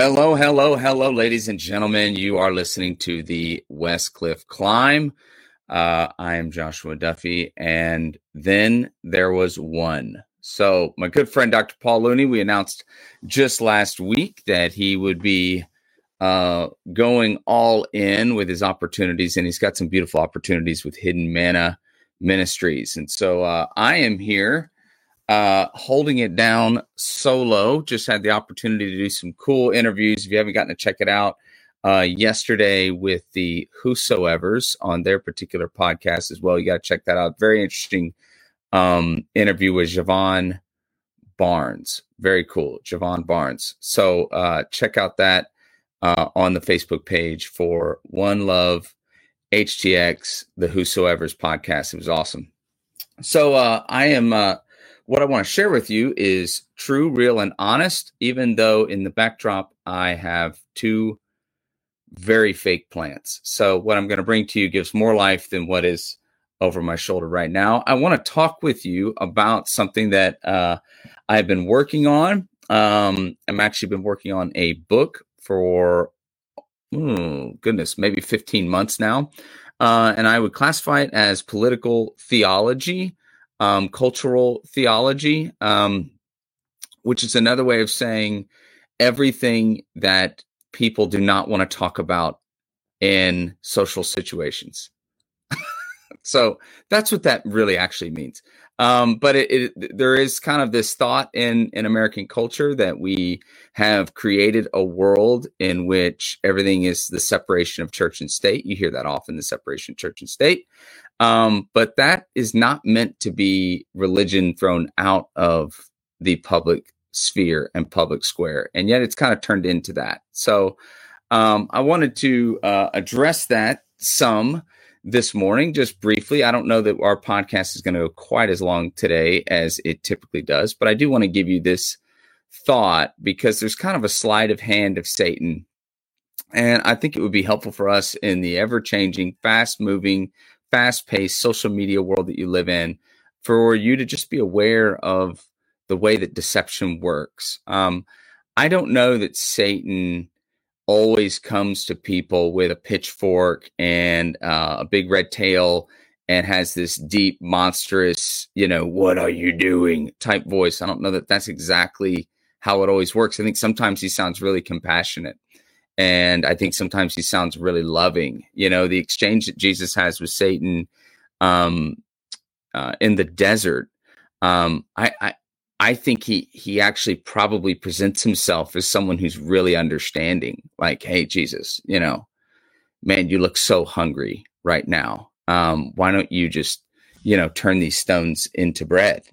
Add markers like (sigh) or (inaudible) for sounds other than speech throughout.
Hello, hello, hello, ladies and gentlemen. You are listening to the Westcliffe Climb. Uh, I am Joshua Duffy, and then there was one. So, my good friend Dr. Paul Looney, we announced just last week that he would be uh, going all in with his opportunities, and he's got some beautiful opportunities with Hidden Manna Ministries. And so, uh, I am here uh, holding it down solo. Just had the opportunity to do some cool interviews. If you haven't gotten to check it out, uh, yesterday with the Whosoevers on their particular podcast as well. You got to check that out. Very interesting um, interview with Javon Barnes. Very cool, Javon Barnes. So uh, check out that uh, on the Facebook page for One Love HTX, the Whosoevers podcast. It was awesome. So uh, I am uh, what I want to share with you is true, real, and honest, even though in the backdrop I have two very fake plants. So, what I'm going to bring to you gives more life than what is over my shoulder right now. I want to talk with you about something that uh, I've been working on. Um, I'm actually been working on a book for, goodness, maybe 15 months now. Uh, and I would classify it as political theology um, cultural theology, um, which is another way of saying everything that people do not want to talk about in social situations. (laughs) so that's what that really actually means. Um, but it, it, there is kind of this thought in in American culture that we have created a world in which everything is the separation of church and state. You hear that often, the separation of church and state. Um, but that is not meant to be religion thrown out of the public sphere and public square, and yet it's kind of turned into that. So um, I wanted to uh, address that some this morning, just briefly. I don't know that our podcast is going to go quite as long today as it typically does, but I do want to give you this thought because there's kind of a sleight of hand of Satan. And I think it would be helpful for us in the ever changing, fast moving, fast paced social media world that you live in for you to just be aware of the way that deception works. Um, I don't know that Satan always comes to people with a pitchfork and uh, a big red tail and has this deep, monstrous, you know, what are you doing type voice. I don't know that that's exactly how it always works. I think sometimes he sounds really compassionate. And I think sometimes he sounds really loving. You know, the exchange that Jesus has with Satan um, uh, in the desert, um, I, I, I think he he actually probably presents himself as someone who's really understanding. Like, hey, Jesus, you know, man, you look so hungry right now. Um, why don't you just, you know, turn these stones into bread?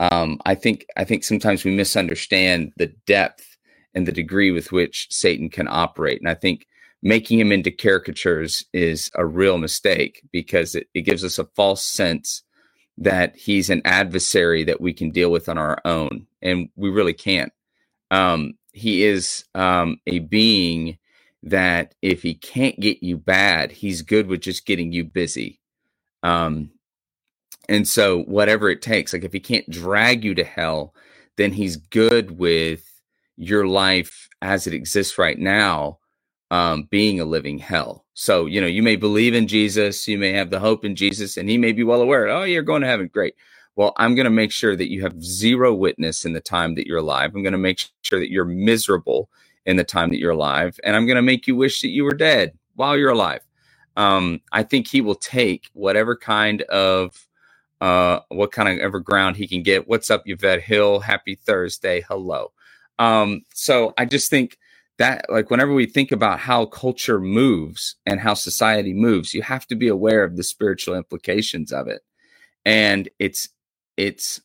Um, I think I think sometimes we misunderstand the depth and the degree with which Satan can operate, and I think making him into caricatures is a real mistake because it, it gives us a false sense that he's an adversary that we can deal with on our own, and we really can't. Um, he is um, a being that if he can't get you bad, he's good with just getting you busy. Um, and so, whatever it takes, like if he can't drag you to hell, then he's good with your life as it exists right now um, being a living hell. So, you know, you may believe in Jesus, you may have the hope in Jesus, and he may be well aware, oh, you're going to heaven. Great. Well, I'm going to make sure that you have zero witness in the time that you're alive. I'm going to make sure that you're miserable in the time that you're alive. And I'm going to make you wish that you were dead while you're alive. Um, I think he will take whatever kind of uh, what kind of ever ground he can get. What's up, Yvette Hill? Happy Thursday. Hello. Um, so I just think that like whenever we think about how culture moves and how society moves you have to be aware of the spiritual implications of it. And it's it's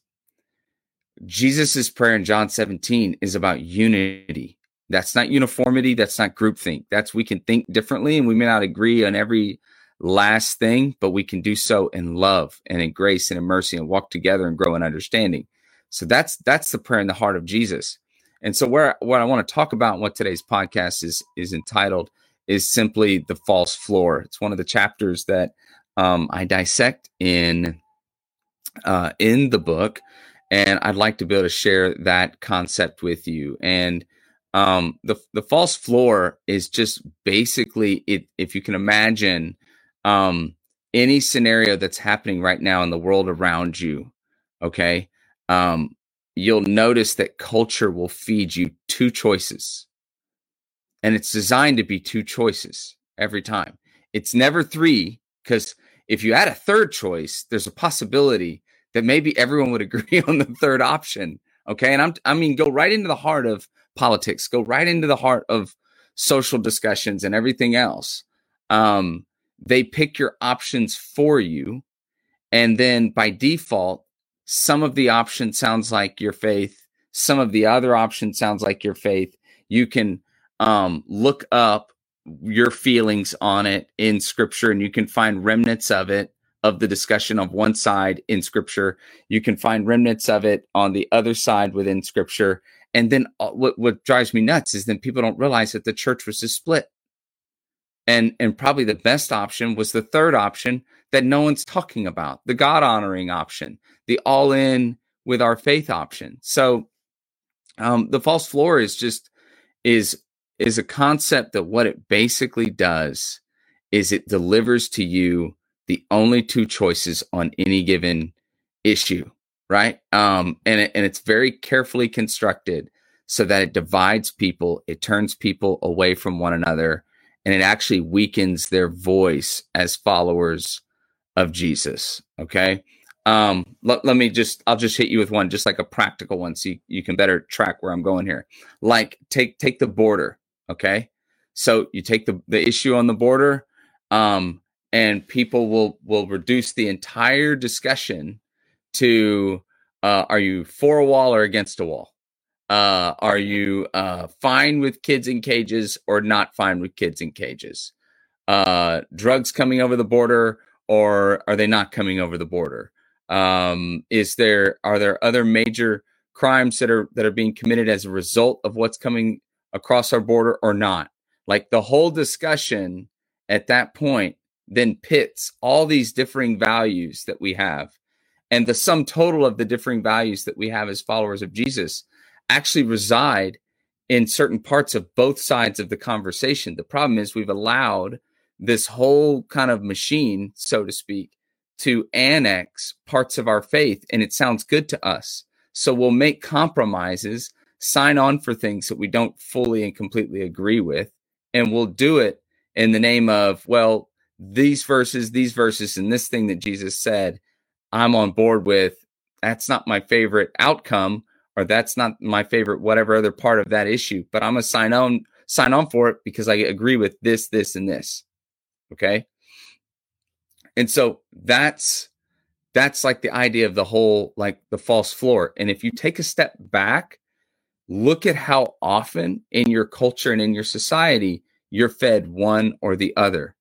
jesus's prayer in john 17 is about unity. That's not uniformity that's not groupthink. That's we can think differently and we may not agree on every last thing but we can do so in love and in grace and in mercy and walk together and grow in understanding. So that's that's the prayer in the heart of jesus and so where what I want to talk about what today's podcast is is entitled is simply the false floor. It's one of the chapters that um, I dissect in uh, in the book, and I'd like to be able to share that concept with you. And Um, the the false floor is just basically it. If you can imagine, um, any scenario that's happening right now in the world around you, okay, um, you'll notice that culture will feed you two choices, and it's designed to be two choices every time. It's never three because if you add a third choice, there's a possibility that maybe everyone would (laughs) agree on the third option. Okay. And I'm, I mean, go right into the heart of politics, go right into the heart of social discussions and everything else. Um, they pick your options for you. And then by default, some of the option sounds like your faith. Some of the other option sounds like your faith. You can um, look up your feelings on it in scripture and you can find remnants of it of the discussion of one side in scripture you can find remnants of it on the other side within scripture and then uh, what, what drives me nuts is then people don't realize that the church was just split and and probably the best option was the third option that no one's talking about the god honoring option the all in with our faith option so um the false floor is just is is a concept that what it basically does is it delivers to you the only two choices on any given issue, right? Um, and it, and it's very carefully constructed so that it divides people, it turns people away from one another, and it actually weakens their voice as followers of Jesus. Okay. Um, let, let me just, I'll just hit you with one, just like a practical one, so you, you can better track where I'm going here. Like take, take the border. Okay. So you take the, the issue on the border, um, and people will, will reduce the entire discussion to, uh, are you for a wall or against a wall? Uh, are you, uh, fine with kids in cages or not fine with kids in cages? Uh, drugs coming over the border or are they not coming over the border? Um, is there, are there other major crimes that are, that are being committed as a result of what's coming across our border or not. Like the whole discussion at that point then pits all these differing values that we have. And the sum total of the differing values that we have as followers of Jesus actually reside in certain parts of both sides of the conversation. The problem is we've allowed this whole kind of machine, so to speak, to annex parts of our faith, and it sounds good to us. So we'll make compromises sign on for things that we don't fully and completely agree with. And we'll do it in the name of, well, these verses, these verses, and this thing that Jesus said, I'm on board with. That's not my favorite outcome, or that's not my favorite whatever other part of that issue. But I'm gonna sign on sign on for it because I agree with this, this, and this. Okay. And so that's that's like the idea of the whole like the false floor. And if you take a step back look at how often in your culture and in your society you're fed one or the other.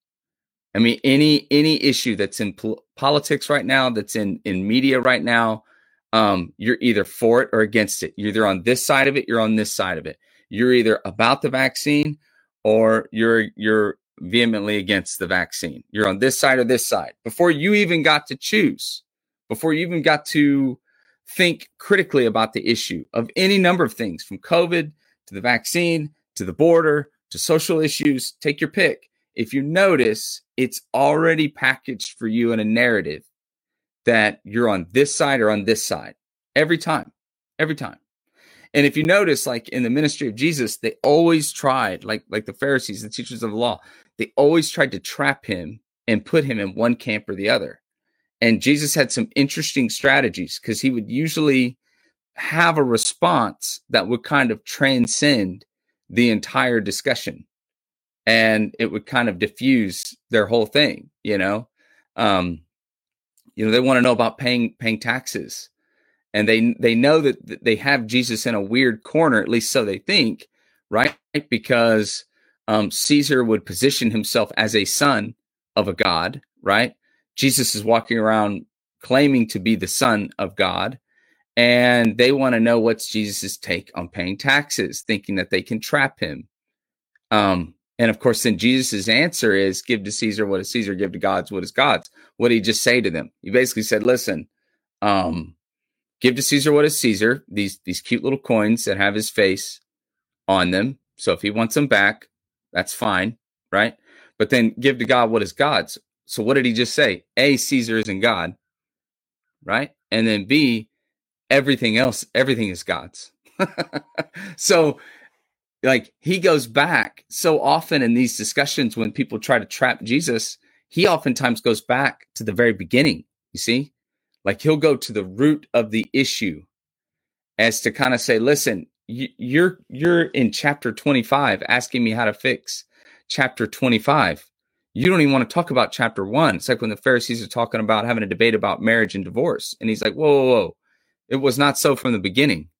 I mean, any any issue that's in pol- politics right now, that's in in media right now, um, you're either for it or against it. You're either on this side of it, you're on this side of it. You're either about the vaccine or you're you're vehemently against the vaccine. You're on this side or this side. Before you even got to choose, before you even got to think critically about the issue of any number of things from COVID to the vaccine to the border to social issues. Take your pick. If you notice, it's already packaged for you in a narrative that you're on this side or on this side every time, every time. And if you notice, like in the ministry of Jesus, they always tried, like like the Pharisees, the teachers of the law, they always tried to trap him and put him in one camp or the other. And Jesus had some interesting strategies because he would usually have a response that would kind of transcend the entire discussion and it would kind of diffuse their whole thing, you know. Um, you know, they want to know about paying paying taxes. And they they know that they have Jesus in a weird corner, at least so they think, right? Because um, Caesar would position himself as a son of a god, right? Jesus is walking around claiming to be the son of God. And they want to know what's Jesus's take on paying taxes, thinking that they can trap him. Um, and of course, then Jesus's answer is give to Caesar what is Caesar, give to God's what is God's. What did he just say to them? He basically said, listen, um, give to Caesar what is Caesar, these these cute little coins that have his face. on them. So if he wants them back, that's fine, right? But then give to God what is God's. So what did he just say? A, Caesar isn't God, right? And then B, everything else, everything is God's. (laughs) so like he goes back so often in these discussions when people try to trap Jesus, he oftentimes goes back to the very beginning. You see, like he'll go to the root of the issue as to kind of say, listen, you're you're in chapter 25 asking me how to fix chapter 25 you don't even want to talk about chapter one. It's like when the pharisees are talking about having a debate about marriage and divorce and he's like whoa whoa whoa. It was not so from the beginning.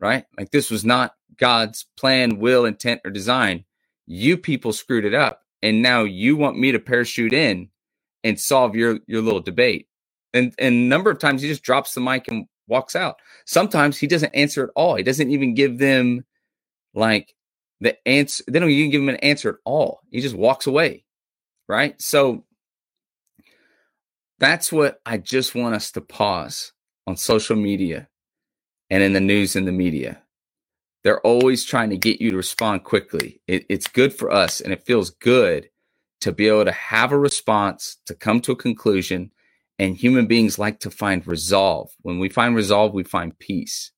Right? Like this was not god's plan will intent or design. You people screwed it up and now you want me to parachute in and solve your your little debate. And and number of times he just drops the mic and walks out. Sometimes he doesn't answer at all. He doesn't even give them like the answer. They don't even give him an answer at all. He just walks away. Right. So that's what I just want us to pause on social media and in the news and the media. They're always trying to get you to respond quickly. It, it's good for us and it feels good to be able to have a response, to come to a conclusion, and human beings like to find resolve. When we find resolve, we find peace.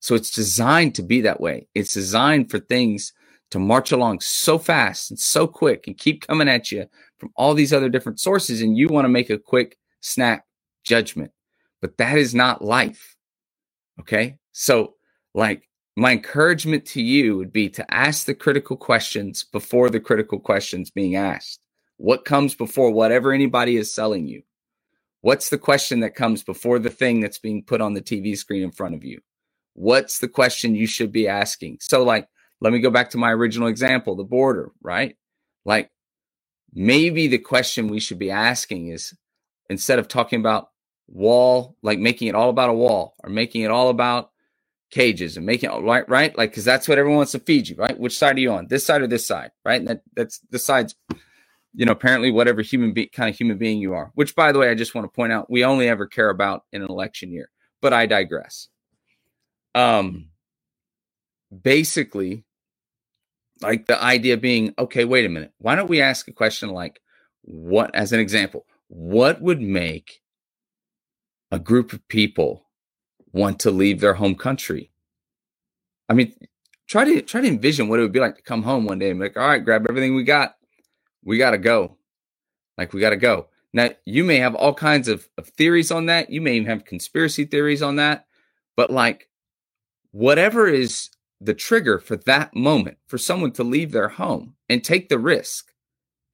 So it's designed to be that way. It's designed for things to march along so fast and so quick and keep coming at you from all these other different sources. And you want to make a quick snap judgment, but that is not life. Okay. So, like, my encouragement to you would be to ask the critical questions before the critical questions being asked. What comes before whatever anybody is selling you? What's the question that comes before the thing that's being put on the TV screen in front of you? What's the question you should be asking? So, like, let me go back to my original example the border, right? Like, maybe the question we should be asking is instead of talking about wall, like making it all about a wall or making it all about cages and making it right, right? Like, because that's what everyone wants to feed you, right? Which side are you on? This side or this side, right? And that, that's the sides you know, apparently whatever human be- kind of human being you are, which by the way, I just want to point out, we only ever care about in an election year, but I digress. Um, basically, like the idea being, okay, wait a minute. Why don't we ask a question like, what, as an example, what would make a group of people want to leave their home country? I mean, try to try to envision what it would be like to come home one day and be like, all right, grab everything we got we got to go. Like, we got to go. Now, you may have all kinds of, of theories on that. You may even have conspiracy theories on that. But, like, whatever is the trigger for that moment for someone to leave their home and take the risk.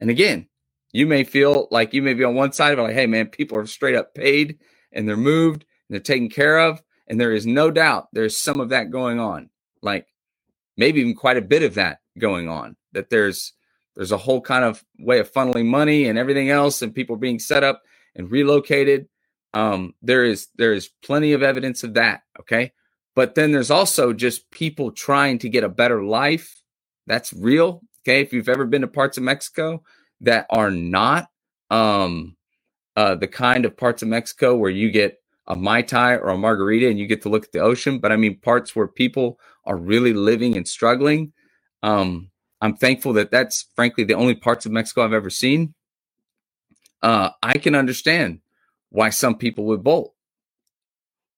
And again, you may feel like you may be on one side of it, like, hey, man, people are straight up paid and they're moved and they're taken care of. And there is no doubt there's some of that going on, like maybe even quite a bit of that going on, that there's there's a whole kind of way of funneling money and everything else, and people being set up and relocated. Um, there is there is plenty of evidence of that. Okay, but then there's also just people trying to get a better life. That's real. Okay, if you've ever been to parts of Mexico that are not um, uh, the kind of parts of Mexico where you get a mai tai or a margarita and you get to look at the ocean, but I mean parts where people are really living and struggling. Um, I'm thankful that that's frankly the only parts of Mexico I've ever seen. Uh, I can understand why some people would bolt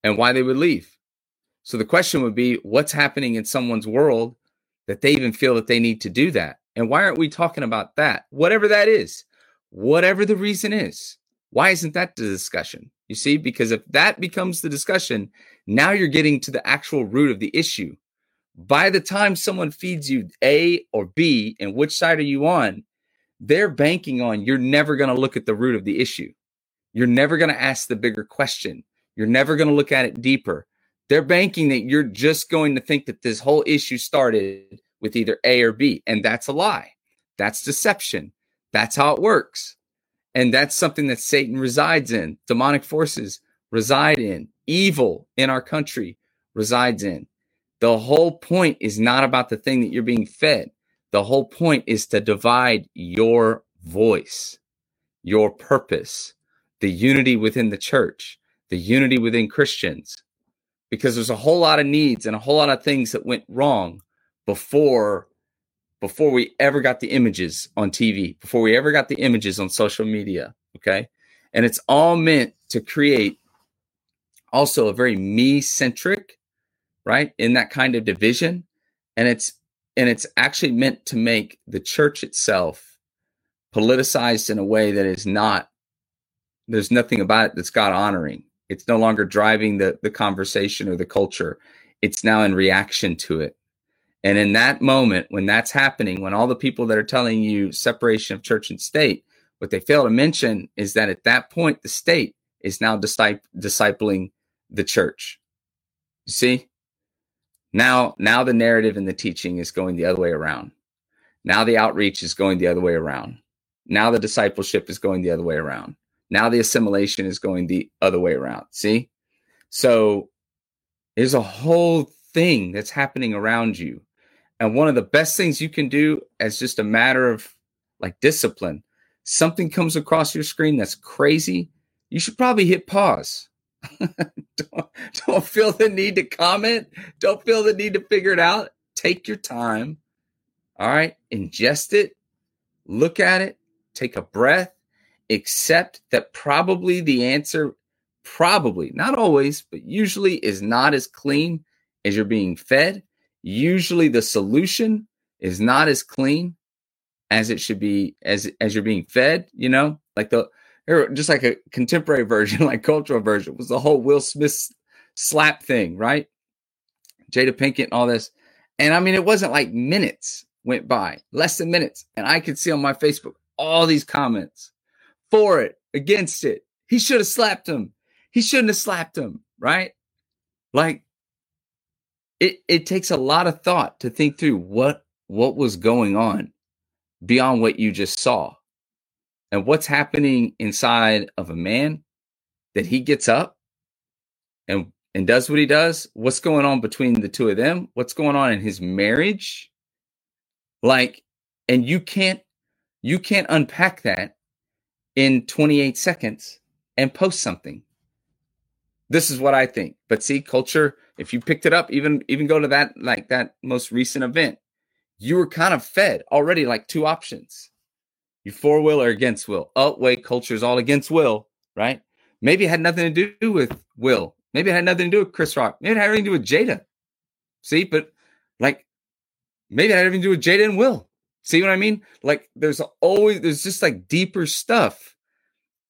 and why they would leave. So the question would be what's happening in someone's world that they even feel that they need to do that? And why aren't we talking about that? Whatever that is, whatever the reason is, why isn't that the discussion? You see, because if that becomes the discussion, now you're getting to the actual root of the issue by the time someone feeds you A or B and which side are you on, they're banking on you're never going to look at the root of the issue. You're never going to ask the bigger question. You're never going to look at it deeper. They're banking that you're just going to think that this whole issue started with either A or B. And that's a lie. That's deception. That's how it works. And that's something that Satan resides in. Demonic forces reside in. Evil in our country resides in. The whole point is not about the thing that you're being fed. The whole point is to divide your voice, your purpose, the unity within the church, the unity within Christians, because there's a whole lot of needs and a whole lot of things that went wrong before before we ever got the images on TV, before we ever got the images on social media. Okay. And it's all meant to create also a very me centric, right? In that kind of division. And it's, and it's actually meant to make the church itself politicized in a way that is not, there's nothing about it that's God honoring. It's no longer driving the, the conversation or the culture. It's now in reaction to it. And in that moment, when that's happening, when all the people that are telling you separation of church and state, what they fail to mention is that at that point, the state is now discipling the church. You see? Now, now the narrative and the teaching is going the other way around. Now the outreach is going the other way around. Now the discipleship is going the other way around. Now the assimilation is going the other way around. See? So there's a whole thing that's happening around you. And one of the best things you can do as just a matter of like discipline, something comes across your screen that's crazy, you should probably hit pause. (laughs) don't, don't feel the need to comment. Don't feel the need to figure it out. Take your time. All right. Ingest it. Look at it. Take a breath. Accept that probably the answer, probably, not always, but usually is not as clean as you're being fed usually the solution is not as clean as it should be as as you're being fed you know like the just like a contemporary version (laughs) like cultural version was the whole will smith slap thing right? Jada pinkett and all this. And i mean it wasn't like minutes went by less than minutes. And i could see on my facebook all these comments for it against it. He should have slapped him. He shouldn't have slapped him right? Like it, it takes a lot of thought to think through what what was going on beyond what you just saw and what's happening inside of a man that he gets up and and does what he does? What's going on between the two of them? What's going on in his marriage? Like and you can't you can't unpack that in 28 seconds and post something. This is what i think. But see culture if you picked it up, even even go to that like that most recent event, you were kind of fed already like two options. You for will or against will. Oh, wait, culture is all against will, right? Maybe it had nothing to do with will. Maybe it had nothing to do with Chris Rock. Maybe it had everything to do with Jada. See, but like maybe it had everything to do with Jada and Will. See what I mean? Like there's always there's just like deeper stuff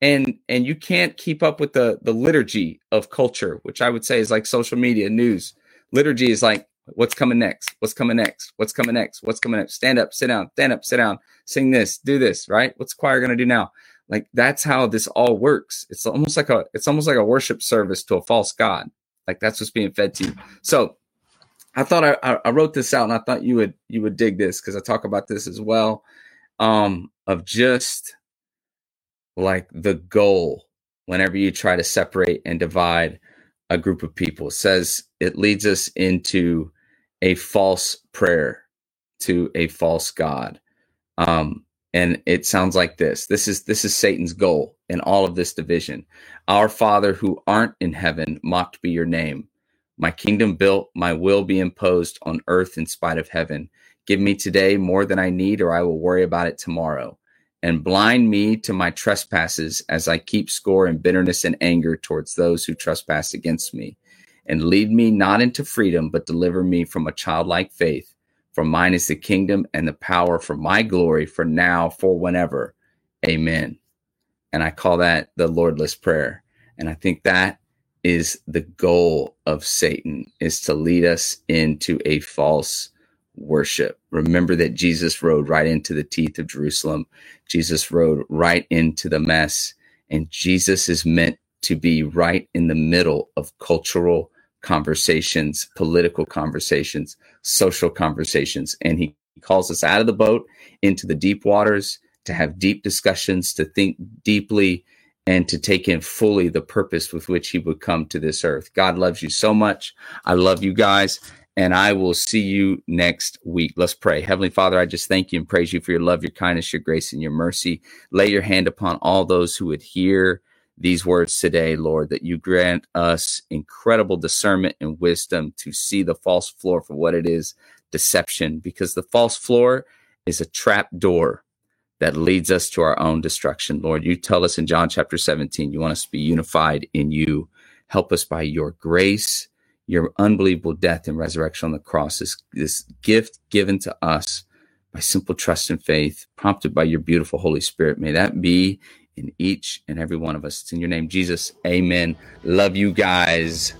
and and you can't keep up with the the liturgy of culture which i would say is like social media news liturgy is like what's coming next? What's coming next? What's coming next? What's coming next? Stand up sit down stand up sit down. Sing this do this right? What's the choir going to do now? Like that's how this all works. It's almost like a it's almost like a worship service to a false god. Like that's what's being fed to you. So i thought i, I wrote this out and i thought you would you would dig this because i talk about this as well um of just like the goal whenever you try to separate and divide a group of people. It says it leads us into a false prayer to a false god. Um, and it sounds like this. This is this is Satan's goal in all of this division. Our Father who aren't in heaven, mocked be your name. My kingdom built, my will be imposed on earth in spite of heaven. Give me today more than I need, or I will worry about it tomorrow and blind me to my trespasses as I keep score in bitterness and anger towards those who trespass against me. And lead me not into freedom, but deliver me from a childlike faith. For mine is the kingdom and the power for my glory, for now, for whenever. Amen. And I call that the Lordless Prayer. And I think that is the goal of Satan is to lead us into a false worship. Remember that Jesus rode right into the teeth of Jerusalem. Jesus rode right into the mess. And Jesus is meant to be right in the middle of cultural conversations, political conversations, social conversations. And he calls us out of the boat into the deep waters to have deep discussions, to think deeply, and to take in fully the purpose with which he would come to this earth. God loves you so much. I love you guys and I will see you next week. Let's pray. Heavenly Father, I just thank you and praise you for your love, your kindness, your grace, and your mercy. Lay your hand upon all those who would hear these words today, Lord, that you grant us incredible discernment and wisdom to see the false floor for what it is deception because the false floor is a trap door that leads us to our own destruction. Lord, you tell us in John chapter 17, you want us to be unified in you. Help us by your grace, your unbelievable death and resurrection on the cross, this, this gift given to us by simple trust and faith, prompted by your beautiful Holy Spirit. May that be in each and every one of us. It's in your name, Jesus. Amen. Love you guys.